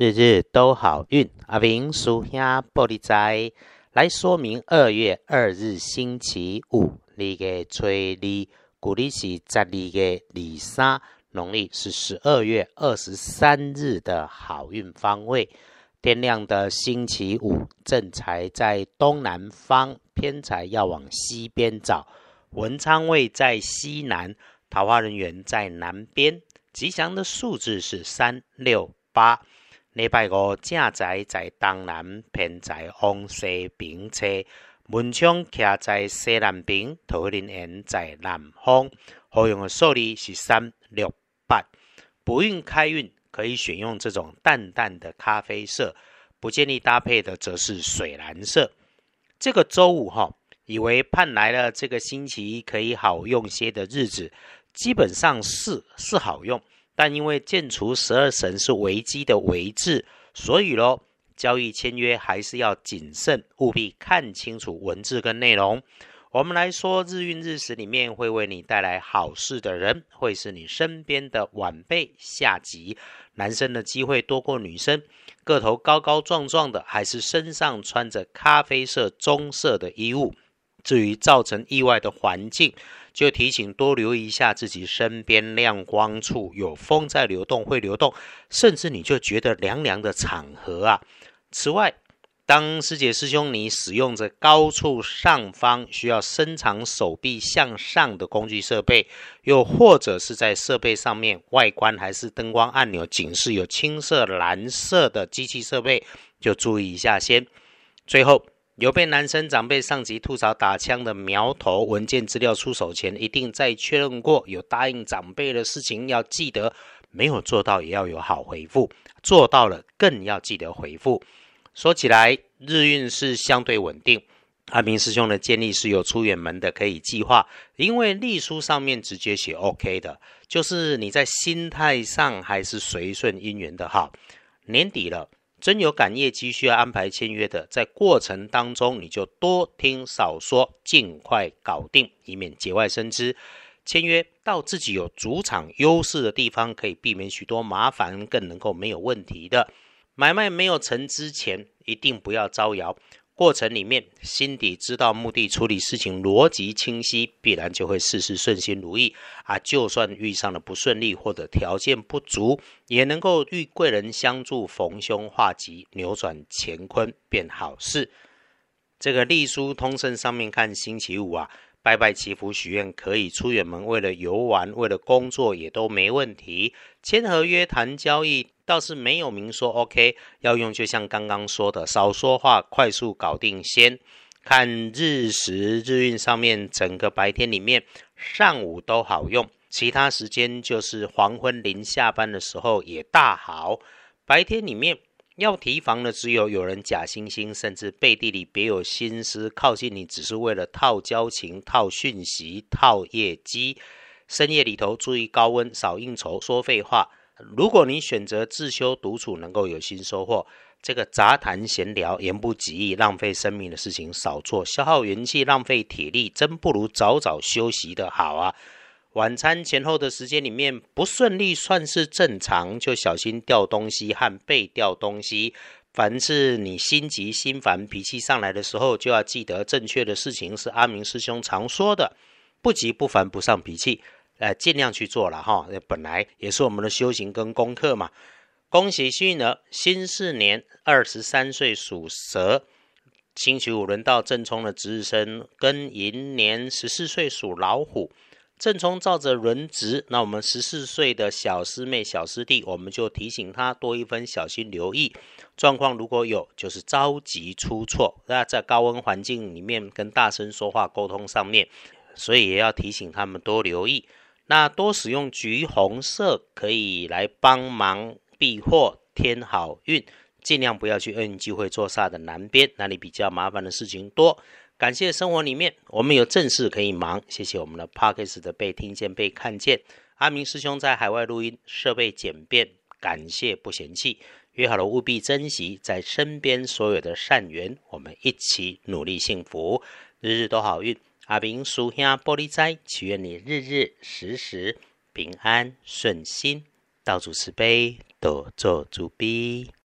日日都好运。阿明属下玻璃仔来说明二月二日星期五，你个吹日，古历是十二月二三，农历是十二月二十三日的好运方位。天亮的星期五，正财在东南方，偏财要往西边找。文昌位在西南，桃花人员在南边。吉祥的数字是三六八。礼拜五正在在东南，偏在往西平车，门窗徛在西南边，桃林园在南方。好用的数字是三六八。不运开运可以选用这种淡淡的咖啡色，不建议搭配的则是水蓝色。这个周五哈，以为盼来了这个星期可以好用些的日子，基本上是是好用。但因为建除十二神是危机的危字，所以咯，交易签约还是要谨慎，务必看清楚文字跟内容。我们来说日运日时里面会为你带来好事的人，会是你身边的晚辈下级。男生的机会多过女生，个头高高壮壮的，还是身上穿着咖啡色棕色的衣物。至于造成意外的环境。就提醒多留意一下自己身边亮光处有风在流动，会流动，甚至你就觉得凉凉的场合啊。此外，当师姐师兄你使用着高处上方需要伸长手臂向上的工具设备，又或者是在设备上面外观还是灯光按钮警示有青色、蓝色的机器设备，就注意一下先。最后。有被男生长辈上级吐槽打枪的苗头，文件资料出手前一定再确认过。有答应长辈的事情要记得，没有做到也要有好回复，做到了更要记得回复。说起来，日运是相对稳定。阿明师兄的建议是有出远门的可以计划，因为隶书上面直接写 OK 的，就是你在心态上还是随顺姻缘的好。年底了。真有赶业绩需要安排签约的，在过程当中你就多听少说，尽快搞定，以免节外生枝。签约到自己有主场优势的地方，可以避免许多麻烦，更能够没有问题的。买卖没有成之前，一定不要招摇。过程里面，心底知道目的，处理事情逻辑清晰，必然就会事事顺心如意啊！就算遇上了不顺利或者条件不足，也能够遇贵人相助，逢凶化吉，扭转乾坤变好事。这个隶书通胜上面看，星期五啊，拜拜祈福许愿可以出远门，为了游玩，为了工作也都没问题。签合约谈交易。倒是没有明说，OK，要用就像刚刚说的，少说话，快速搞定。先看日时日运上面，整个白天里面上午都好用，其他时间就是黄昏临下班的时候也大好。白天里面要提防的只有有人假惺惺，甚至背地里别有心思靠近你，只是为了套交情、套讯息、套业绩。深夜里头注意高温，少应酬，说废话。如果你选择自修独处，能够有新收获。这个杂谈闲聊、言不及义、浪费生命的事情少做，消耗元气、浪费体力，真不如早早休息的好啊！晚餐前后的时间里面不顺利算是正常，就小心掉东西和被掉东西。凡是你心急心烦、脾气上来的时候，就要记得正确的事情是阿明师兄常说的：不急不烦，不上脾气。呃，尽量去做了哈，本来也是我们的修行跟功课嘛。恭喜幸运儿，新四年二十三岁属蛇，星期五轮到正冲的值日生，跟寅年十四岁属老虎，正冲照着轮值，那我们十四岁的小师妹、小师弟，我们就提醒他多一分小心留意状况，如果有就是着急出错，那在高温环境里面跟大声说话沟通上面，所以也要提醒他们多留意。那多使用橘红色可以来帮忙避祸添好运，尽量不要去厄运聚会坐煞的南边，那里比较麻烦的事情多。感谢生活里面我们有正事可以忙，谢谢我们的 Parkes 的被听见被看见。阿明师兄在海外录音，设备简便，感谢不嫌弃，约好了务必珍惜在身边所有的善缘，我们一起努力幸福，日日都好运。阿明属下玻璃斋，祈愿你日日时时平安顺心，道主慈悲，多做主逼。